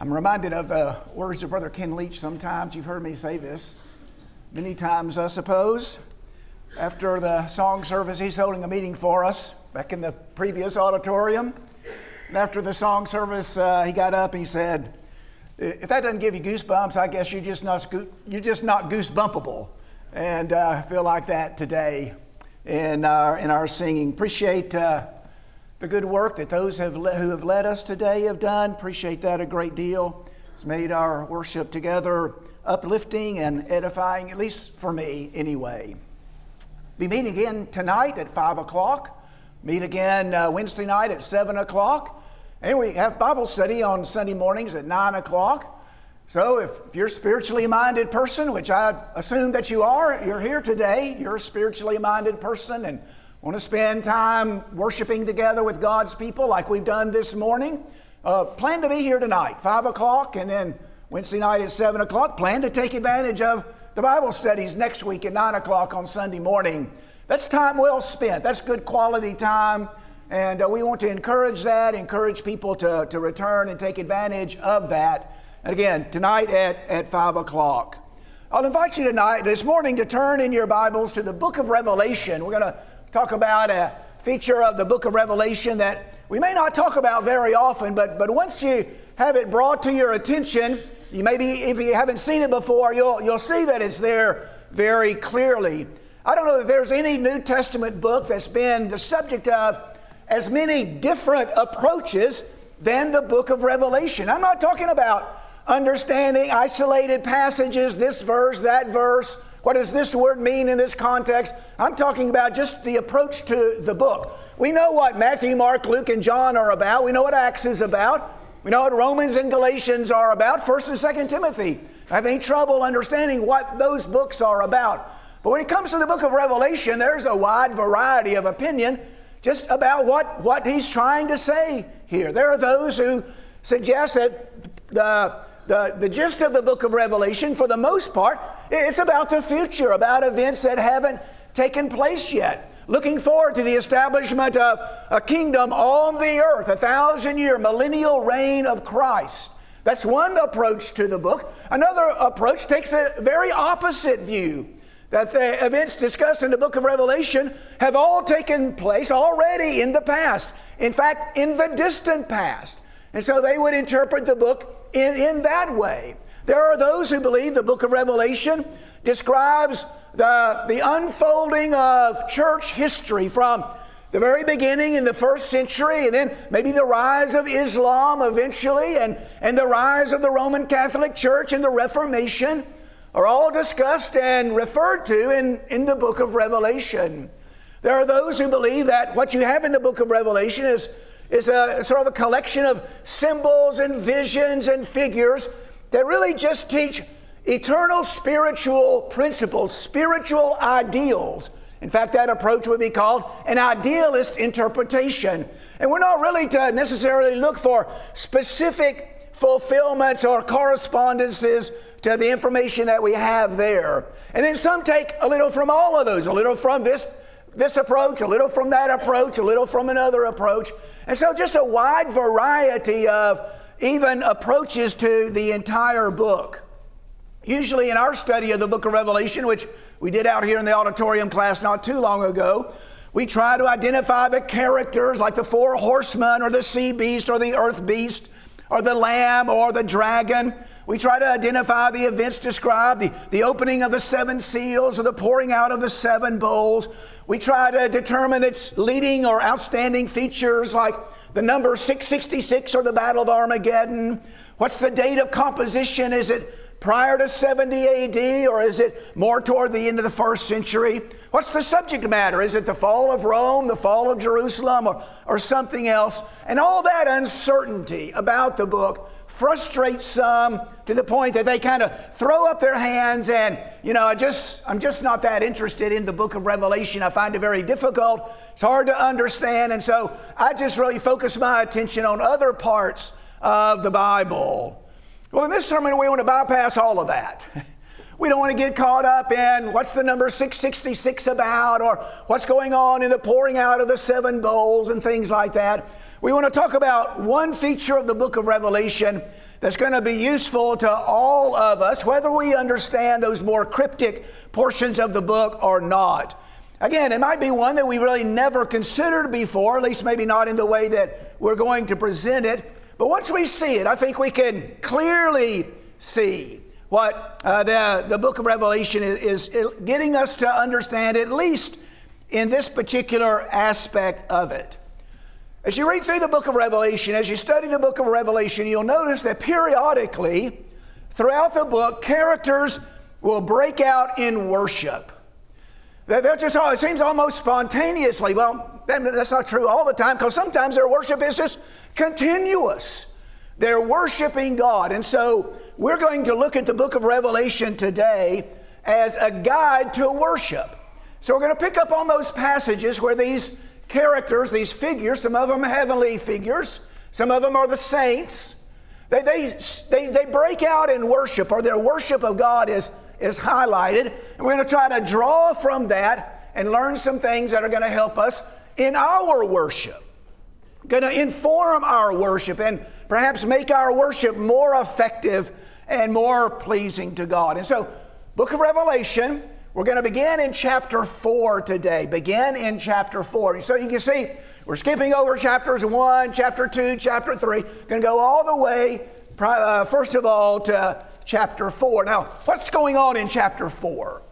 I'm reminded of the words of Brother Ken Leach sometimes. You've heard me say this many times, I suppose. After the song service, he's holding a meeting for us back in the previous auditorium. And after the song service, uh, he got up and he said, If that doesn't give you goosebumps, I guess you're just not, you're just not goosebumpable. And uh, I feel like that today in our, in our singing. Appreciate. Uh, the good work that those have le- who have led us today have done. Appreciate that a great deal. It's made our worship together uplifting and edifying, at least for me anyway. Be meeting again tonight at 5 o'clock. Meet again uh, Wednesday night at 7 o'clock. And we have Bible study on Sunday mornings at 9 o'clock. So if, if you're a spiritually minded person, which I assume that you are, you're here today, you're a spiritually minded person and want to spend time worshiping together with God's people like we've done this morning, uh, plan to be here tonight, 5 o'clock, and then Wednesday night at 7 o'clock. Plan to take advantage of the Bible studies next week at 9 o'clock on Sunday morning. That's time well spent. That's good quality time. And uh, we want to encourage that, encourage people to, to return and take advantage of that. And again, tonight at, at 5 o'clock. I'll invite you tonight, this morning, to turn in your Bibles to the book of Revelation. We're going to talk about a feature of the book of Revelation that we may not talk about very often, but, but once you have it brought to your attention, you maybe, if you haven't seen it before, you'll, you'll see that it's there very clearly. I don't know that there's any New Testament book that's been the subject of as many different approaches than the book of Revelation. I'm not talking about understanding isolated passages, this verse, that verse, what does this word mean in this context? I'm talking about just the approach to the book. We know what Matthew, Mark, Luke, and John are about. We know what Acts is about. We know what Romans and Galatians are about. First and Second Timothy. I have any trouble understanding what those books are about. But when it comes to the book of Revelation, there's a wide variety of opinion just about what, what he's trying to say here. There are those who suggest that the the, the gist of the book of Revelation, for the most part, it's about the future, about events that haven't taken place yet. Looking forward to the establishment of a kingdom on the earth, a thousand year millennial reign of Christ. That's one approach to the book. Another approach takes a very opposite view that the events discussed in the book of Revelation have all taken place already in the past. In fact, in the distant past. And so they would interpret the book in, in that way. There are those who believe the book of Revelation describes the, the unfolding of church history from the very beginning in the first century, and then maybe the rise of Islam eventually, and, and the rise of the Roman Catholic Church and the Reformation are all discussed and referred to in, in the book of Revelation. There are those who believe that what you have in the book of Revelation is is a sort of a collection of symbols and visions and figures that really just teach eternal spiritual principles, spiritual ideals. In fact, that approach would be called an idealist interpretation. And we're not really to necessarily look for specific fulfillments or correspondences to the information that we have there. And then some take a little from all of those, a little from this this approach, a little from that approach, a little from another approach. And so, just a wide variety of even approaches to the entire book. Usually, in our study of the book of Revelation, which we did out here in the auditorium class not too long ago, we try to identify the characters like the four horsemen or the sea beast or the earth beast or the lamb or the dragon. We try to identify the events described, the, the opening of the seven seals or the pouring out of the seven bowls. We try to determine its leading or outstanding features like the number 666 or the Battle of Armageddon. What's the date of composition? Is it prior to 70 AD or is it more toward the end of the first century? What's the subject matter? Is it the fall of Rome, the fall of Jerusalem, or, or something else? And all that uncertainty about the book frustrates some to the point that they kind of throw up their hands and you know I just I'm just not that interested in the book of Revelation. I find it very difficult. It's hard to understand and so I just really focus my attention on other parts of the Bible. Well, in this sermon we want to bypass all of that. We don't want to get caught up in what's the number 666 about or what's going on in the pouring out of the seven bowls and things like that. We want to talk about one feature of the book of Revelation that's going to be useful to all of us, whether we understand those more cryptic portions of the book or not. Again, it might be one that we really never considered before, at least maybe not in the way that we're going to present it. But once we see it, I think we can clearly see what uh, the, the book of Revelation is, is getting us to understand, at least in this particular aspect of it. As you read through the book of Revelation, as you study the book of Revelation, you'll notice that periodically throughout the book, characters will break out in worship. They're just, it seems almost spontaneously. Well, that's not true all the time because sometimes their worship is just continuous. They're worshiping God. And so we're going to look at the book of Revelation today as a guide to worship. So we're going to pick up on those passages where these characters, these figures, some of them heavenly figures, some of them are the saints. They, they, they, they break out in worship, or their worship of God is is highlighted. And we're going to try to draw from that and learn some things that are going to help us in our worship. Going to inform our worship and perhaps make our worship more effective and more pleasing to God. And so, book of Revelation, we're going to begin in chapter 4 today. Begin in chapter 4. So you can see we're skipping over chapters 1, chapter 2, chapter 3. Going to go all the way, uh, first of all, to chapter 4. Now, what's going on in chapter 4?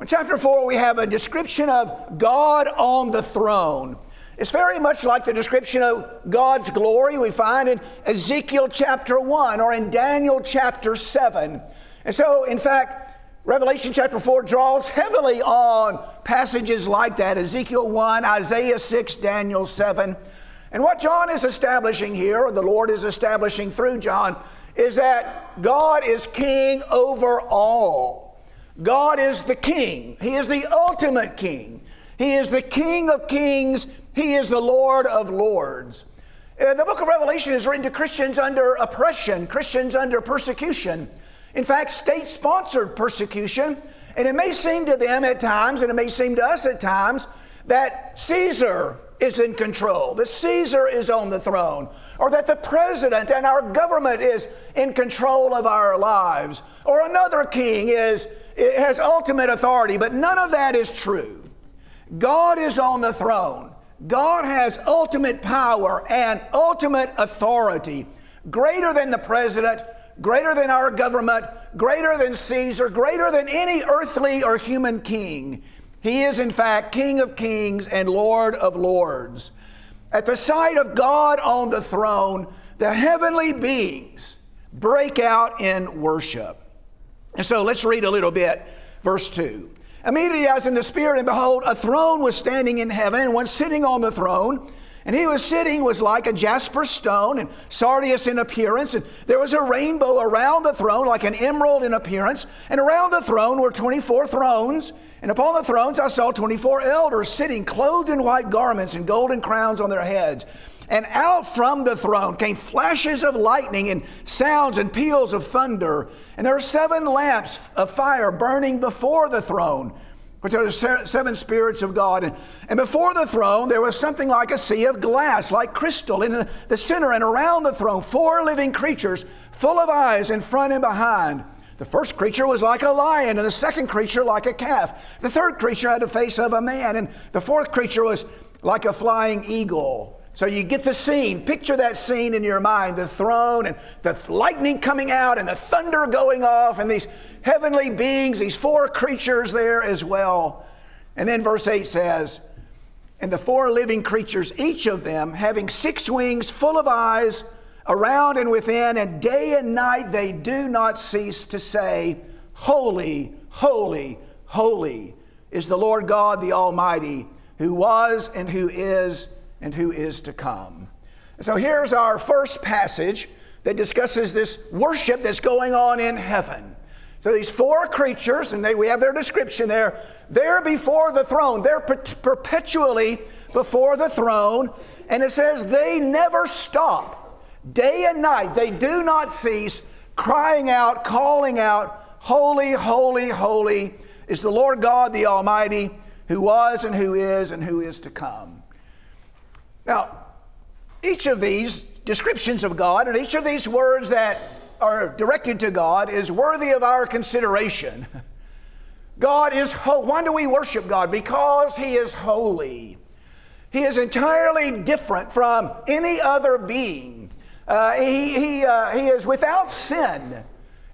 In chapter 4, we have a description of God on the throne. It's very much like the description of God's glory we find in Ezekiel chapter 1 or in Daniel chapter 7. And so, in fact, Revelation chapter 4 draws heavily on passages like that Ezekiel 1, Isaiah 6, Daniel 7. And what John is establishing here, or the Lord is establishing through John, is that God is king over all. God is the king. He is the ultimate king. He is the king of kings. He is the Lord of lords. Uh, the book of Revelation is written to Christians under oppression, Christians under persecution. In fact, state sponsored persecution. And it may seem to them at times, and it may seem to us at times, that Caesar is in control, that Caesar is on the throne, or that the president and our government is in control of our lives, or another king is has ultimate authority, but none of that is true. God is on the throne. God has ultimate power and ultimate authority, greater than the president, greater than our government, greater than Caesar, greater than any earthly or human king. He is, in fact, King of kings and Lord of lords. At the sight of God on the throne, the heavenly beings break out in worship. And so let's read a little bit, verse 2. Immediately I was in the Spirit, and behold, a throne was standing in heaven, and one sitting on the throne. And he was sitting was like a jasper stone and sardius in appearance. And there was a rainbow around the throne, like an emerald in appearance. And around the throne were 24 thrones. And upon the thrones I saw 24 elders sitting, clothed in white garments and golden crowns on their heads. And out from the throne came flashes of lightning and sounds and peals of thunder. And there were seven lamps of fire burning before the throne which are the seven spirits of God. And, and before the throne, there was something like a sea of glass, like crystal. In the, the center and around the throne, four living creatures, full of eyes in front and behind. The first creature was like a lion, and the second creature like a calf. The third creature had the face of a man, and the fourth creature was like a flying eagle. So you get the scene. Picture that scene in your mind the throne and the lightning coming out and the thunder going off and these heavenly beings, these four creatures there as well. And then verse 8 says, And the four living creatures, each of them having six wings full of eyes around and within, and day and night they do not cease to say, Holy, holy, holy is the Lord God the Almighty, who was and who is and who is to come. So here's our first passage that discusses this worship that's going on in heaven. So these four creatures, and they, we have their description there, they're before the throne. They're per- perpetually before the throne. And it says they never stop. Day and night, they do not cease crying out, calling out, Holy, holy, holy is the Lord God the Almighty, who was and who is and who is to come. Now, each of these descriptions of God and each of these words that are directed to God is worthy of our consideration. God is holy. Why do we worship God? Because He is holy. He is entirely different from any other being. Uh, he, he, uh, he is without sin,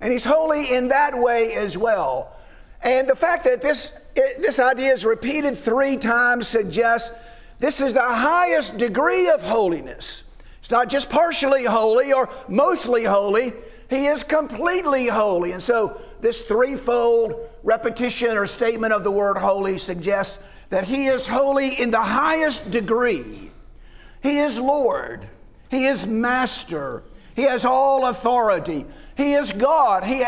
and He's holy in that way as well. And the fact that this, it, this idea is repeated three times suggests this is the highest degree of holiness. It's not just partially holy or mostly holy, He is completely holy. And so, this threefold repetition or statement of the word holy suggests that He is holy in the highest degree. He is Lord, He is Master, He has all authority. He is God. He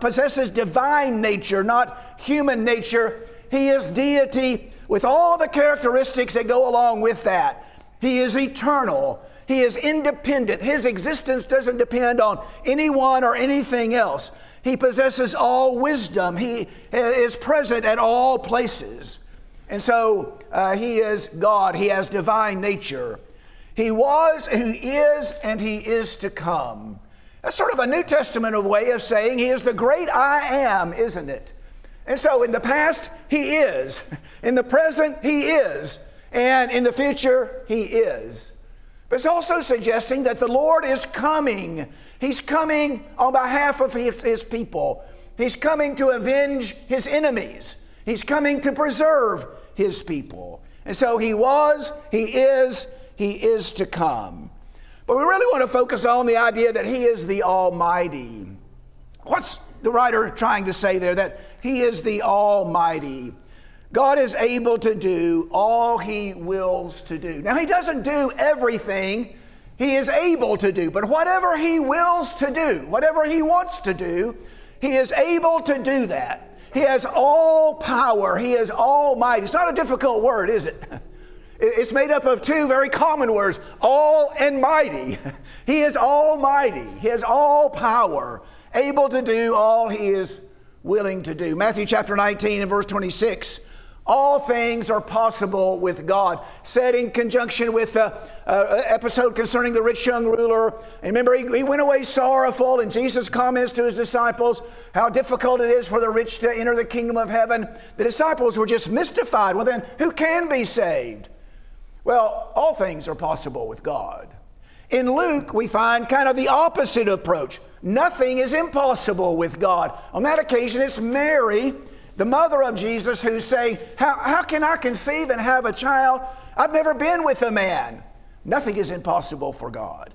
possesses divine nature, not human nature. He is deity with all the characteristics that go along with that. He is eternal. He is independent. His existence doesn't depend on anyone or anything else. He possesses all wisdom. He is present at all places. And so uh, He is God. He has divine nature. He was, He is, and He is to come. That's sort of a New Testament way of saying He is the great I am, isn't it? And so in the past, He is. In the present, He is. And in the future, He is. But it's also suggesting that the Lord is coming. He's coming on behalf of his, his, people. He's coming to avenge his enemies. He's coming to preserve his people. And so he was, he is, he is to come. But we really want to focus on the idea that he is the Almighty. What's the writer trying to say there? That he is the Almighty. God is able to do all He wills to do. Now, He doesn't do everything He is able to do, but whatever He wills to do, whatever He wants to do, He is able to do that. He has all power, He is almighty. It's not a difficult word, is it? It's made up of two very common words all and mighty. He is almighty, He has all power, able to do all He is willing to do. Matthew chapter 19 and verse 26 all things are possible with God. Said in conjunction with the uh, episode concerning the rich young ruler. And remember, he, he went away sorrowful, and Jesus comments to his disciples how difficult it is for the rich to enter the kingdom of heaven. The disciples were just mystified. Well, then, who can be saved? Well, all things are possible with God. In Luke, we find kind of the opposite approach. Nothing is impossible with God. On that occasion, it's Mary the mother of Jesus, who say, how, how can I conceive and have a child? I've never been with a man. Nothing is impossible for God.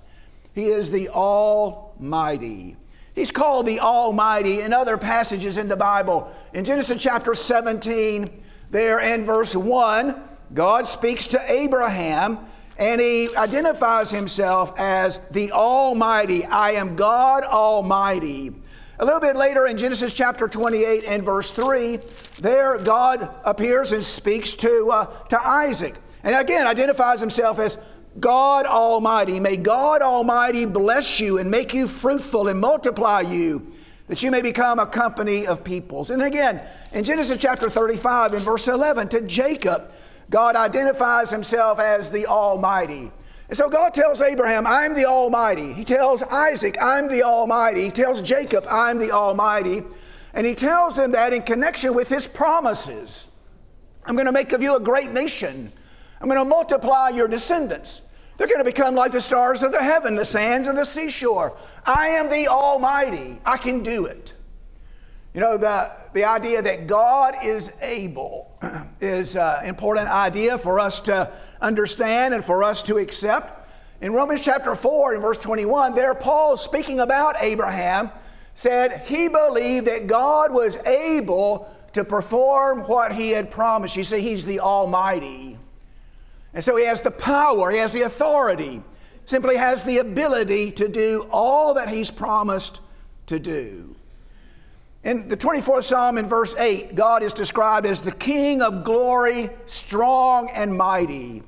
He is the Almighty. He's called the Almighty in other passages in the Bible. In Genesis chapter 17, there in verse 1, God speaks to Abraham and he identifies himself as the Almighty. I am God Almighty. A little bit later in Genesis chapter 28 and verse 3, there God appears and speaks to, uh, to Isaac. And again, identifies himself as God Almighty. May God Almighty bless you and make you fruitful and multiply you, that you may become a company of peoples. And again, in Genesis chapter 35 and verse 11, to Jacob, God identifies himself as the Almighty. And so God tells Abraham, I'm the Almighty. He tells Isaac, I'm the Almighty. He tells Jacob, I'm the Almighty. And he tells them that in connection with his promises. I'm going to make of you a great nation. I'm going to multiply your descendants. They're going to become like the stars of the heaven, the sands of the seashore. I am the Almighty. I can do it. You know, the, the idea that God is able is an important idea for us to understand and for us to accept. In Romans chapter 4 and verse 21, there Paul speaking about Abraham said he believed that God was able to perform what he had promised. You see, he's the Almighty. And so he has the power, he has the authority, simply has the ability to do all that he's promised to do. In the 24th Psalm, in verse 8, God is described as the King of glory, strong and mighty.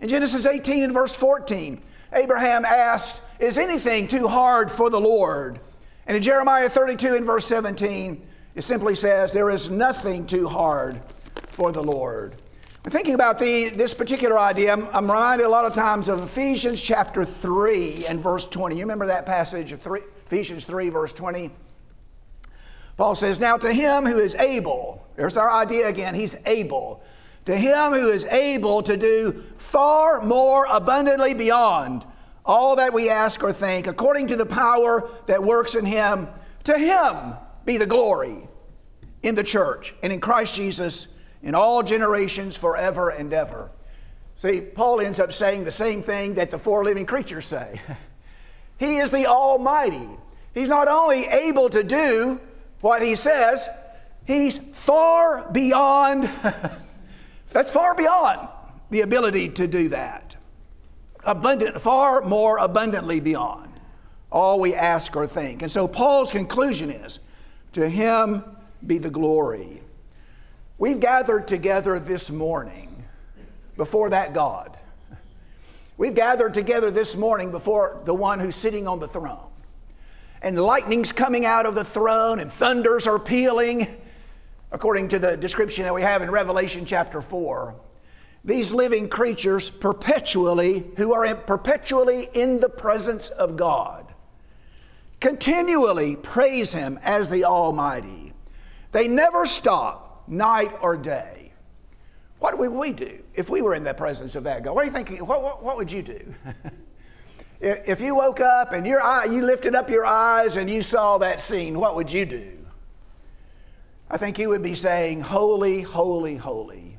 In Genesis 18 and verse 14, Abraham asked, Is anything too hard for the Lord? And in Jeremiah 32 and verse 17, It simply says, There is nothing too hard for the Lord. Thinking about the, this particular idea, I'm, I'm, reminded a lot of times of Ephesians chapter 3 and verse 20. You remember that passage of three, Ephesians 3, verse 20? Paul says, Now to him who is able, there's our idea again, he's able. To him who is able to do far more abundantly beyond all that we ask or think, according to the power that works in him, to him be the glory in the church and in Christ Jesus in all generations forever and ever. See, Paul ends up saying the same thing that the four living creatures say. he is the Almighty. He's not only able to do what he says, he's far beyond, that's far beyond the ability to do that. Abundant, far more abundantly beyond all we ask or think. And so Paul's conclusion is to him be the glory. We've gathered together this morning before that God. We've gathered together this morning before the one who's sitting on the throne and lightning's coming out of the throne and thunders are pealing, according to the description that we have in Revelation chapter 4. These living creatures perpetually, who are perpetually in the presence of God, continually praise Him as the Almighty. They never stop, night or day. What would we do if we were in the presence of that God? What do you think? What, what, what would you do? If you woke up and your eye, you lifted up your eyes and you saw that scene, what would you do? I think he would be saying, Holy, holy, holy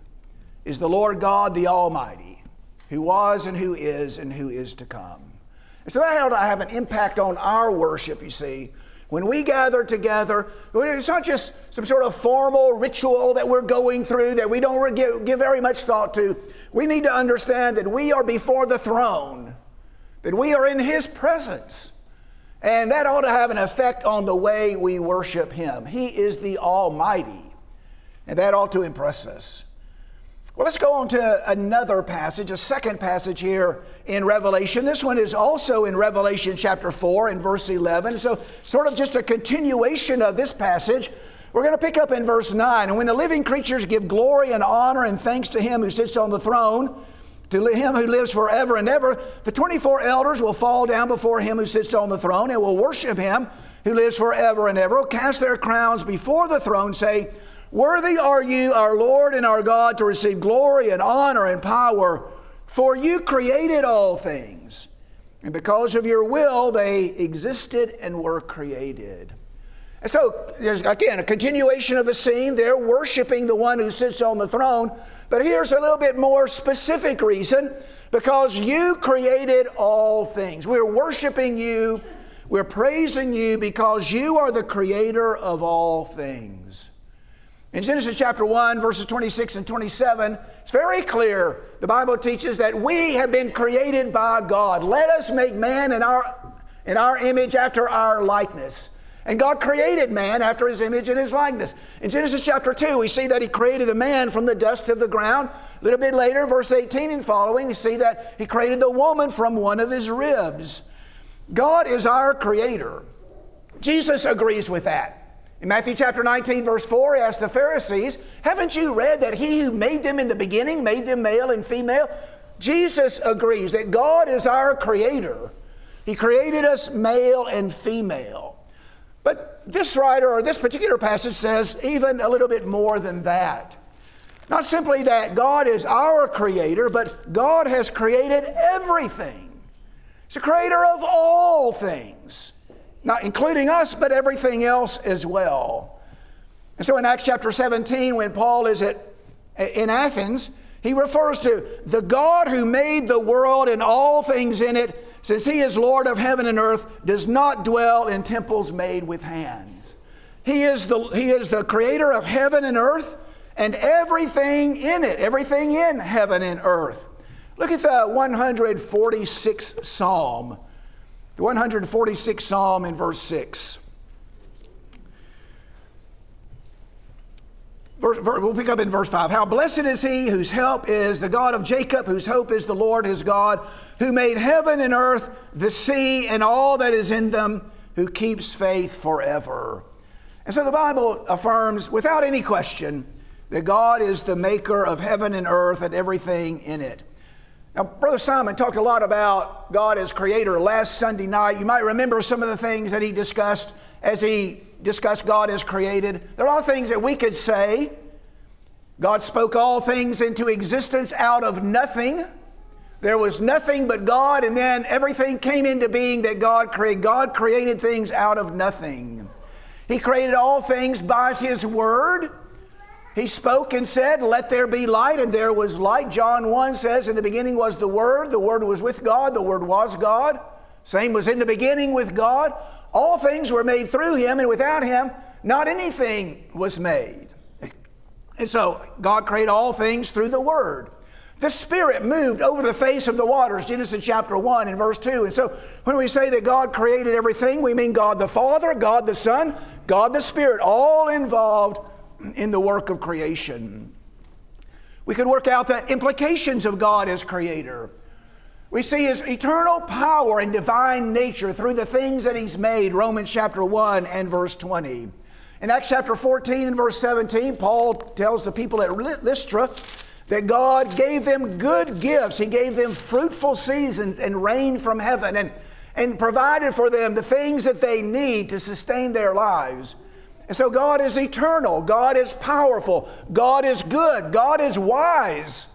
is the Lord God the Almighty, who was and who is and who is to come. And so that ought to have an impact on our worship, you see. When we gather together, it's not just some sort of formal ritual that we're going through that we don't give, give very much thought to. We need to understand that we are before the throne that we are in His presence. And that ought to have an effect on the way we worship Him. He is the Almighty, and that ought to impress us. Well, let's go on to another passage, a second passage here in Revelation. This one is also in Revelation chapter 4 and verse 11. So, sort of just a continuation of this passage. We're going to pick up in verse 9. And when the living creatures give glory and honor and thanks to Him who sits on the throne, to him who lives forever and ever, the 24 elders will fall down before him who sits on the throne and will worship him who lives forever and ever, will cast their crowns before the throne, say, Worthy are you, our Lord and our God, to receive glory and honor and power, for you created all things. And because of your will, they existed and were created. And so, there's again a continuation of the scene. They're worshiping the one who sits on the throne. But here's a little bit more specific reason because you created all things. We're worshiping you, we're praising you because you are the creator of all things. In Genesis chapter 1, verses 26 and 27, it's very clear. The Bible teaches that we have been created by God. Let us make man in our, in our image after our likeness. And God created man after his image and his likeness. In Genesis chapter 2, we see that he created the man from the dust of the ground. A little bit later, verse 18 and following, we see that he created the woman from one of his ribs. God is our creator. Jesus agrees with that. In Matthew chapter 19, verse 4, he asked the Pharisees, Haven't you read that he who made them in the beginning made them male and female? Jesus agrees that God is our creator. He created us male and female. But this writer or this particular passage says even a little bit more than that. Not simply that God is our creator, but God has created everything. He's the creator of all things, not including us, but everything else as well. And so in Acts chapter 17, when Paul is at, in Athens, he refers to the God who made the world and all things in it since he is Lord of heaven and earth, does not dwell in temples made with hands. He is the, he is the creator of heaven and earth and everything in it, everything in heaven and earth. Look at the 146th Psalm. The 146th Psalm in verse 6. Verse, we'll pick up in verse 5. How blessed is he whose help is the God of Jacob, whose hope is the Lord his God, who made heaven and earth, the sea, and all that is in them, who keeps faith forever. And so the Bible affirms without any question that God is the maker of heaven and earth and everything in it. Now, Brother Simon talked a lot about God as creator last Sunday night. You might remember some of the things that he discussed as he discussed God as created. There are things that we could say. God spoke all things into existence out of nothing. There was nothing but God, and then everything came into being that God created. God created things out of nothing. He created all things by His Word. He spoke and said, Let there be light, and there was light. John 1 says, In the beginning was the Word, the Word was with God, the Word was God. Same was in the beginning with God. All things were made through Him, and without Him, not anything was made. And so, God created all things through the Word. The Spirit moved over the face of the waters, Genesis chapter 1 and verse 2. And so when we say that God created everything, we mean God the Father, God the Son, God the Spirit, all involved in the work of creation. We could work out the implications of God as creator. We see his eternal power and divine nature through the things that he's made, Romans chapter 1 and verse 20. In Acts chapter 14 and verse 17, Paul tells the people at Lystra that God gave them good gifts. He gave them fruitful seasons and rain from heaven and, and provided for them the things that they need to sustain their lives. And so God is eternal, God is powerful, God is good, God is wise.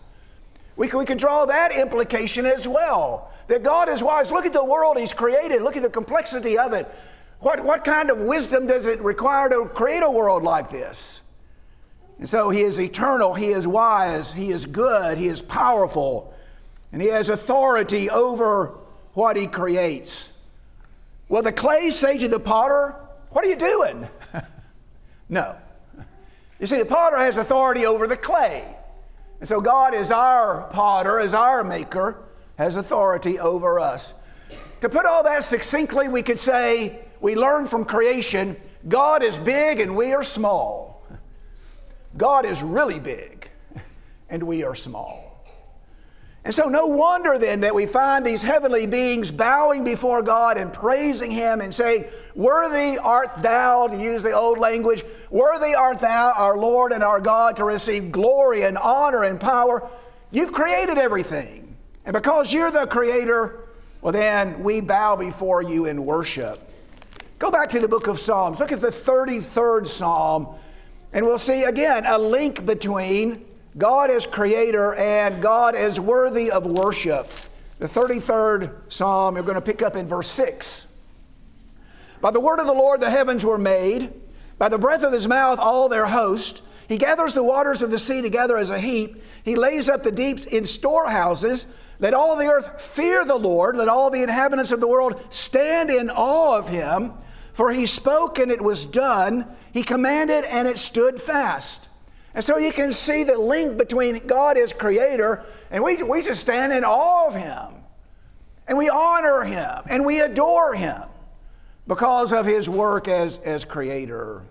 We can, we can draw that implication as well that God is wise. Look at the world He's created, look at the complexity of it. What, what kind of wisdom does it require to create a world like this? And so he is eternal, he is wise, he is good, he is powerful, and he has authority over what he creates. Well, the clay say to the potter, What are you doing? no. You see, the potter has authority over the clay. And so God is our potter, is our maker, has authority over us. To put all that succinctly, we could say we learn from creation God is big and we are small. God is really big and we are small. And so, no wonder then that we find these heavenly beings bowing before God and praising Him and saying, Worthy art thou, to use the old language, worthy art thou, our Lord and our God, to receive glory and honor and power. You've created everything. And because you're the creator, well, then we bow before you in worship. Go back to the book of Psalms. Look at the 33rd Psalm and we'll see again a link between God as creator and God as worthy of worship. The 33rd Psalm, you're going to pick up in verse 6. By the word of the Lord the heavens were made, by the breath of his mouth all their host. He gathers the waters of the sea together as a heap. He lays up the deeps in storehouses. Let all the earth fear the Lord. Let all the inhabitants of the world stand in awe of him. For he spoke and it was done. He commanded and it stood fast. And so you can see the link between God as creator and we, we just stand in awe of him. And we honor him and we adore him because of his work as, as creator.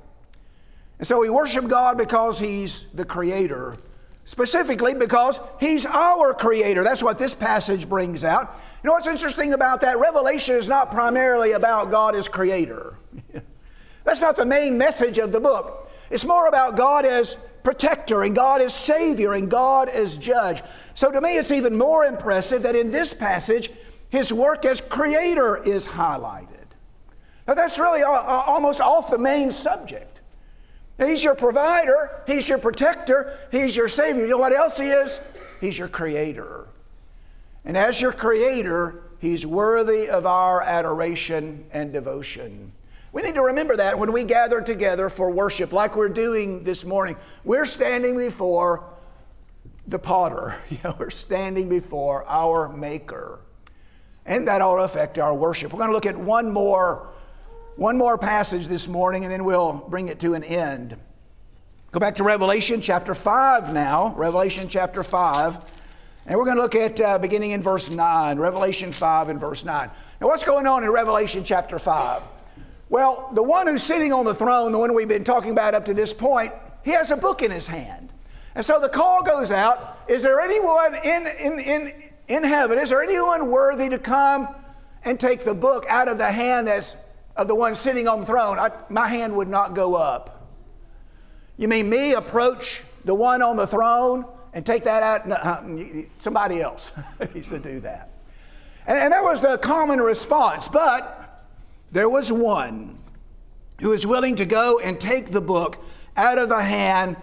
And so we worship God because he's the creator, specifically because he's our creator. That's what this passage brings out. You know what's interesting about that? Revelation is not primarily about God as creator. That's not the main message of the book. It's more about God as protector and God as Savior and God as judge. So to me, it's even more impressive that in this passage, his work as creator is highlighted. Now, that's really almost off the main subject. He's your provider, He's your protector, He's your Savior. You know what else He is? He's your creator. And as your creator, He's worthy of our adoration and devotion. We need to remember that when we gather together for worship, like we're doing this morning. We're standing before the potter, you know, we're standing before our maker. And that ought to affect our worship. We're going to look at one more, one more passage this morning, and then we'll bring it to an end. Go back to Revelation chapter 5 now. Revelation chapter 5. And we're going to look at uh, beginning in verse 9, Revelation 5 and verse 9. Now, what's going on in Revelation chapter 5? Well, the one who's sitting on the throne, the one we've been talking about up to this point, he has a book in his hand. And so the call goes out Is there anyone in, in, in, in heaven, is there anyone worthy to come and take the book out of the hand that's of the one sitting on the throne, I, my hand would not go up. You mean me approach the one on the throne and take that out? No, uh, somebody else needs to do that. And, and that was the common response. But there was one who was willing to go and take the book out of the hand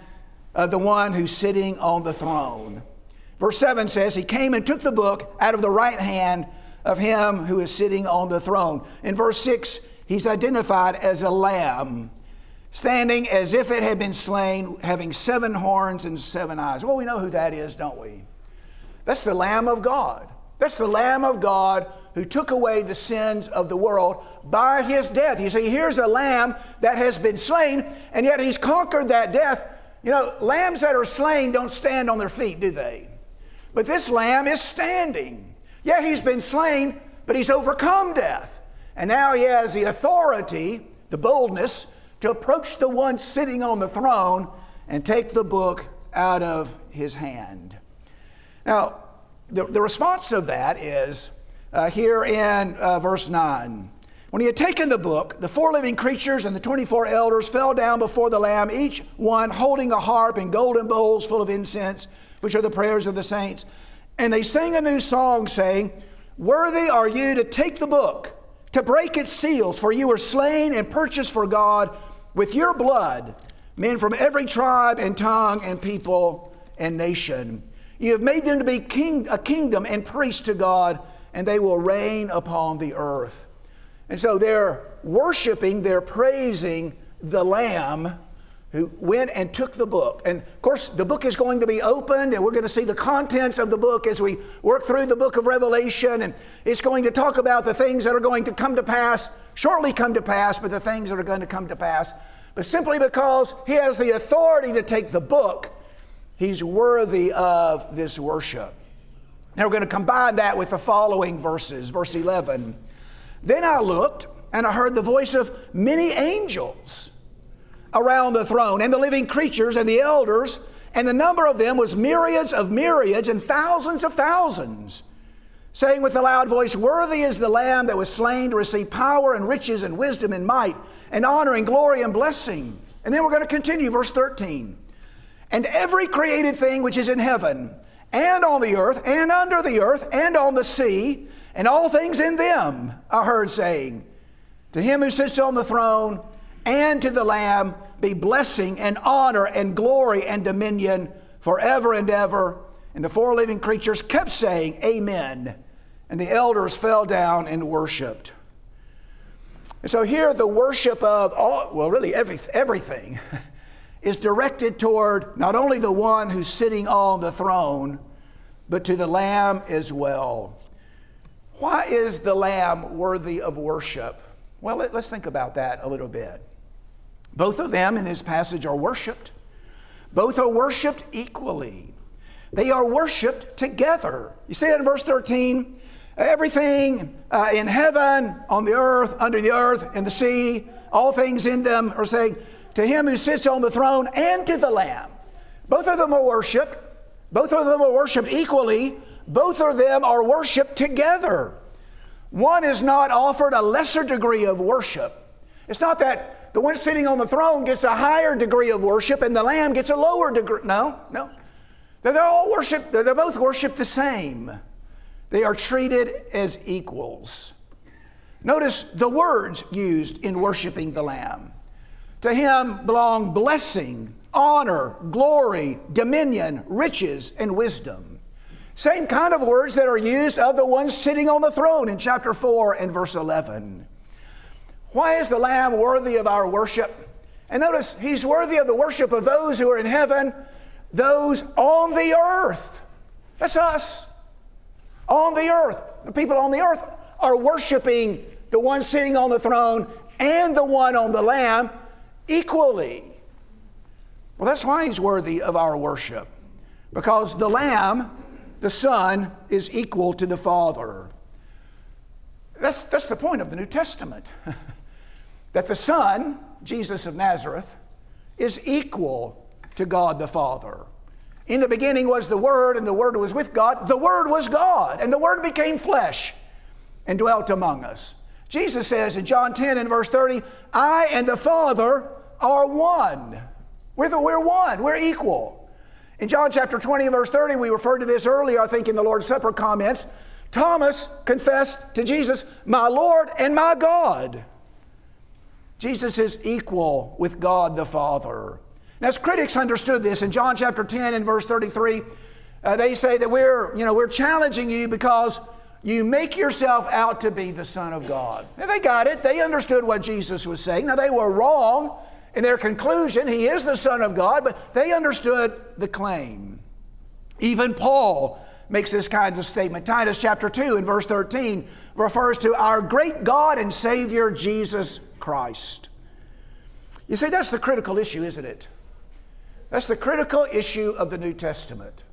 of the one who's sitting on the throne. Verse 7 says, He came and took the book out of the right hand of him who is sitting on the throne. In verse 6, he's identified as a lamb, standing as if it had been slain, having seven horns and seven eyes. Well, we know who that is, don't we? That's the Lamb of God. That's the Lamb of God who took away the sins of the world by his death. You see, here's a lamb that has been slain, and yet he's conquered that death. You know, lambs that are slain don't stand on their feet, do they? But this lamb is standing. Yeah, he's been slain, but he's overcome death. And now he has the authority, the boldness, to approach the one sitting on the throne and take the book out of his hand. Now, the, the response of that is uh, here in uh, verse 9. When he had taken the book, the four living creatures and the 24 elders fell down before the Lamb, each one holding a harp and golden bowls full of incense, which are the prayers of the saints. And they sang a new song, saying, Worthy are you to take the book, to break its seals, for you were slain and purchased for God with your blood men from every tribe and tongue and people and nation. You have made them to be king, a kingdom and priests to God, and they will reign upon the earth. And so they're worshiping, they're praising the Lamb who went and took the book. And of course, the book is going to be opened, and we're going to see the contents of the book as we work through the book of Revelation. And it's going to talk about the things that are going to come to pass, shortly come to pass, but the things that are going to come to pass. But simply because he has the authority to take the book, He's worthy of this worship. Now we're going to combine that with the following verses. Verse 11. Then I looked and I heard the voice of many angels around the throne and the living creatures and the elders, and the number of them was myriads of myriads and thousands of thousands, saying with a loud voice, Worthy is the Lamb that was slain to receive power and riches and wisdom and might and honor and glory and blessing. And then we're going to continue, verse 13. And every created thing which is in heaven, and on the earth, and under the earth, and on the sea, and all things in them, I heard saying, To him who sits on the throne, and to the Lamb be blessing and honor and glory and dominion forever and ever. And the four living creatures kept saying, Amen. And the elders fell down and worshiped. And so here, the worship of all, well, really every, everything is directed toward not only the one who's sitting on the throne, but to the Lamb as well. Why is the Lamb worthy of worship? Well, let, us think about that a little bit. Both of them in this passage are worshiped. Both are worshiped equally. They are worshiped together. You see that in verse 13? Everything uh, in heaven, on the earth, under the earth, in the sea, all things in them are saying, to him who sits on the throne and to the Lamb. Both of them are worshiped. Both of them are worshiped equally. Both of them are worshiped together. One is not offered a lesser degree of worship. It's not that the one sitting on the throne gets a higher degree of worship and the Lamb gets a lower degree. No, no. They're all worshiped, they're both worshiped the same. They are treated as equals. Notice the words used in worshiping the Lamb. To him belong blessing, honor, glory, dominion, riches, and wisdom. Same kind of words that are used of the one sitting on the throne in chapter 4 and verse 11. Why is the Lamb worthy of our worship? And notice, he's worthy of the worship of those who are in heaven, those on the earth. That's us. On the earth. The people on the earth are worshiping the one sitting on the throne and the one on the Lamb equally. Well, that's why he's worthy of our worship, because the Lamb, the Son, is equal to the Father. That's, that's the point of the New Testament. that the Son, Jesus of Nazareth, is equal to God the Father. In the beginning was the Word, and the Word was with God. The Word was God, and the Word became flesh and dwelt among us. Jesus says in John 10 and verse 30, I and the Father are one. We're, the, we're one, we're equal. In John chapter 20 and verse 30, we referred to this earlier, I think, in the Lord's Supper comments. Thomas confessed to Jesus, My Lord and my God. Jesus is equal with God the Father. Now, as critics understood this in John chapter 10 and verse 33, uh, they say that we're, you know, we're challenging you because you make yourself out to be the Son of God. And they got it. They understood what Jesus was saying. Now, they were wrong in their conclusion. He is the Son of God, but they understood the claim. Even Paul makes this kind of statement. Titus chapter 2 and verse 13 refers to our great God and Savior Jesus Christ. You see, that's the critical issue, isn't it? That's the critical issue of the New Testament.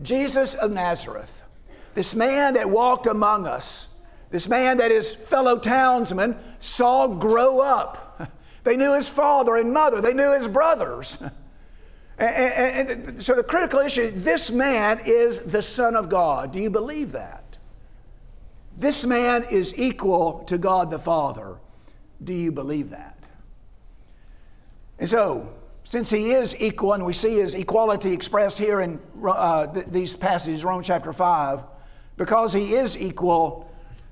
Jesus of Nazareth, this man that walked among us, this man that his fellow townsmen saw grow up. They knew his father and mother, they knew his brothers. And, and, and, so the critical issue this man is the Son of God. Do you believe that? This man is equal to God the Father. Do you believe that? And so, since he is equal, and we see his equality expressed here in uh, th- these passages, Romans chapter 5, because he is equal,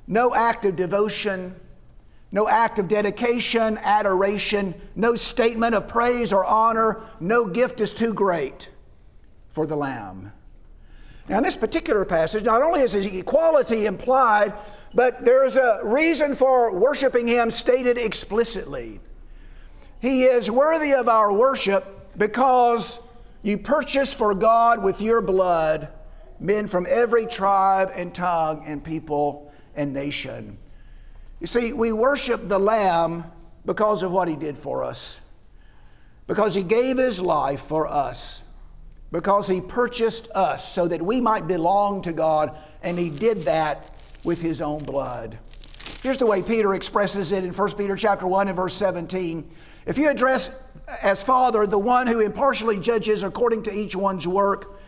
no act of devotion, no act of dedication, adoration, no statement of praise or honor, no gift is too great for the Lamb. Now, in this particular passage, not only is his equality implied, but there is a reason for worshiping him stated explicitly. He is worthy of our worship because you purchased for God with your blood men from every tribe and tongue and people and nation. You see, we worship the Lamb because of what He did for us, because He gave His life for us, because He purchased us so that we might belong to God, and He did that with His own blood. Here's the way Peter expresses it in 1 Peter chapter 1 and verse 17. If you address as Father the one who impartially judges according to each one's work,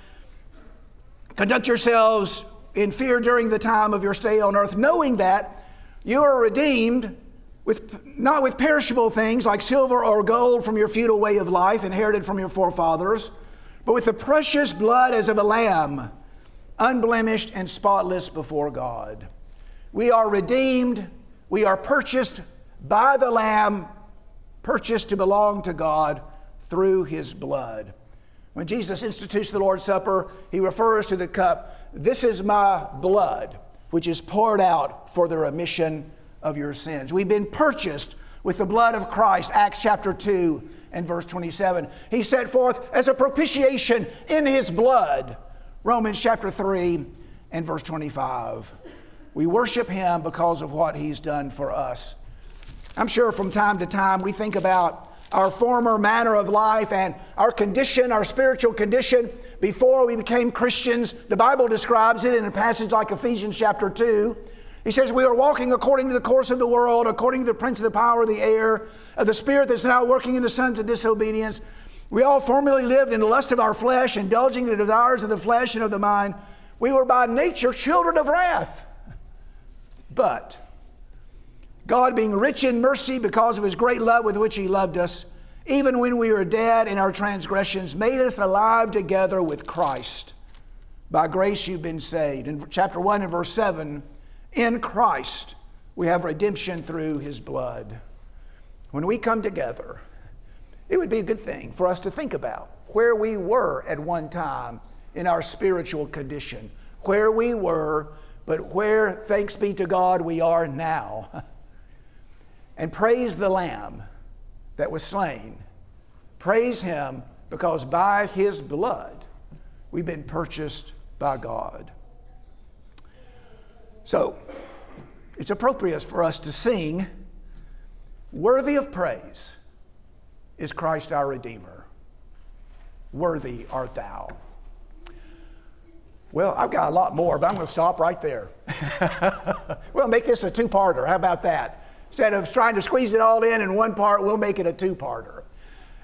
conduct yourselves in fear during the time of your stay on earth, knowing that you are redeemed with not with perishable things like silver or gold from your futile way of life inherited from your forefathers, but with the precious blood as of a lamb, unblemished and spotless before God. We are redeemed, we are purchased by the lamb, purchased to belong to God through his blood. When Jesus institutes the Lord's Supper, he refers to the cup, this is my blood which is poured out for the remission of your sins. We've been purchased with the blood of Christ, Acts chapter 2 and verse 27. He set forth as a propitiation in his blood, Romans chapter 3 and verse 25. We worship him because of what he's done for us. I'm sure from time to time we think about our former manner of life and our condition, our spiritual condition before we became Christians. The Bible describes it in a passage like Ephesians chapter 2. He says, We are walking according to the course of the world, according to the prince of the power of the air, of the spirit that's now working in the sons of disobedience. We all formerly lived in the lust of our flesh, indulging the desires of the flesh and of the mind. We were by nature children of wrath. But God, being rich in mercy because of his great love with which he loved us, even when we were dead in our transgressions, made us alive together with Christ. By grace you've been saved. In chapter 1 and verse 7, in Christ we have redemption through his blood. When we come together, it would be a good thing for us to think about where we were at one time in our spiritual condition, where we were, but where, thanks be to God, we are now. and praise the Lamb that was slain. Praise Him because by His blood we've been purchased by God. So, it's appropriate for us to sing, Worthy of praise is Christ our Redeemer. Worthy art thou. Well, I've got a lot more, but I'm going to stop right there. we'll make this a two parter. How about that? Instead of trying to squeeze it all in in one part, we'll make it a two parter.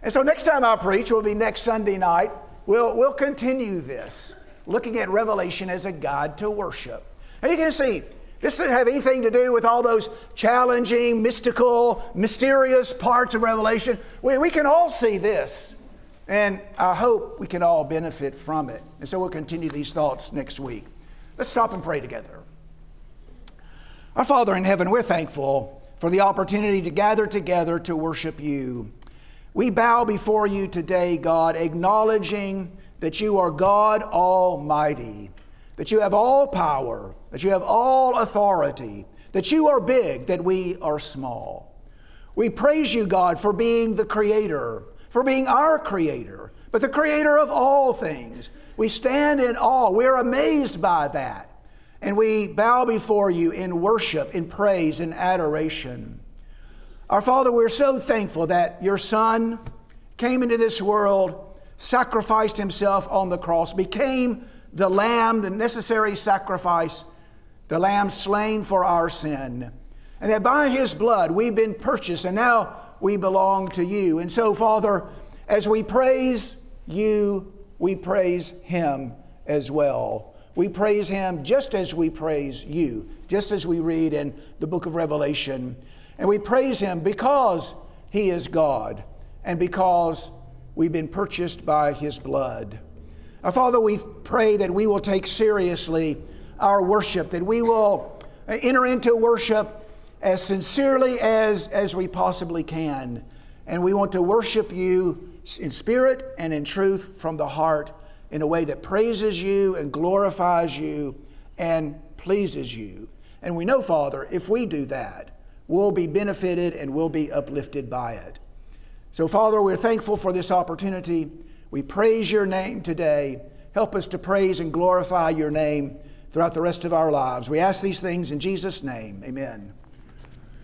And so next time I preach will be next Sunday night. We'll, we'll continue this, looking at Revelation as a guide to worship. And you can see This doesn't have anything to do with all those challenging, mystical, mysterious parts of Revelation. We, we can all see this. And I hope we can all benefit from it. And so we'll continue these thoughts next week. Let's stop and pray together. Our Father in heaven, we're thankful for the opportunity to gather together to worship you. We bow before you today, God, acknowledging that you are God Almighty, that you have all power, that you have all authority, that you are big, that we are small. We praise you, God, for being the Creator, for being our Creator, but the Creator of all things. We stand in awe. We're amazed by that. And we bow before you in worship, in praise, in adoration. Our Father, we're so thankful that your Son came into this world, sacrificed himself on the cross, became the lamb, the necessary sacrifice, the lamb slain for our sin. And that by his blood we've been purchased and now we belong to you. And so, Father, as we praise you, we praise him as well. We praise him just as we praise you, just as we read in the book of Revelation. And we praise him because he is God and because we've been purchased by his blood. Our Father, we pray that we will take seriously our worship, that we will enter into worship as sincerely as, as we possibly can. And we want to worship you in spirit and in truth from the heart in a way that praises you and glorifies you and pleases you. And we know, Father, if we do that, we'll be benefited and we'll be uplifted by it. So, Father, we're thankful for this opportunity. We praise your name today. Help us to praise and glorify your name throughout the rest of our lives. We ask these things in Jesus' name. Amen.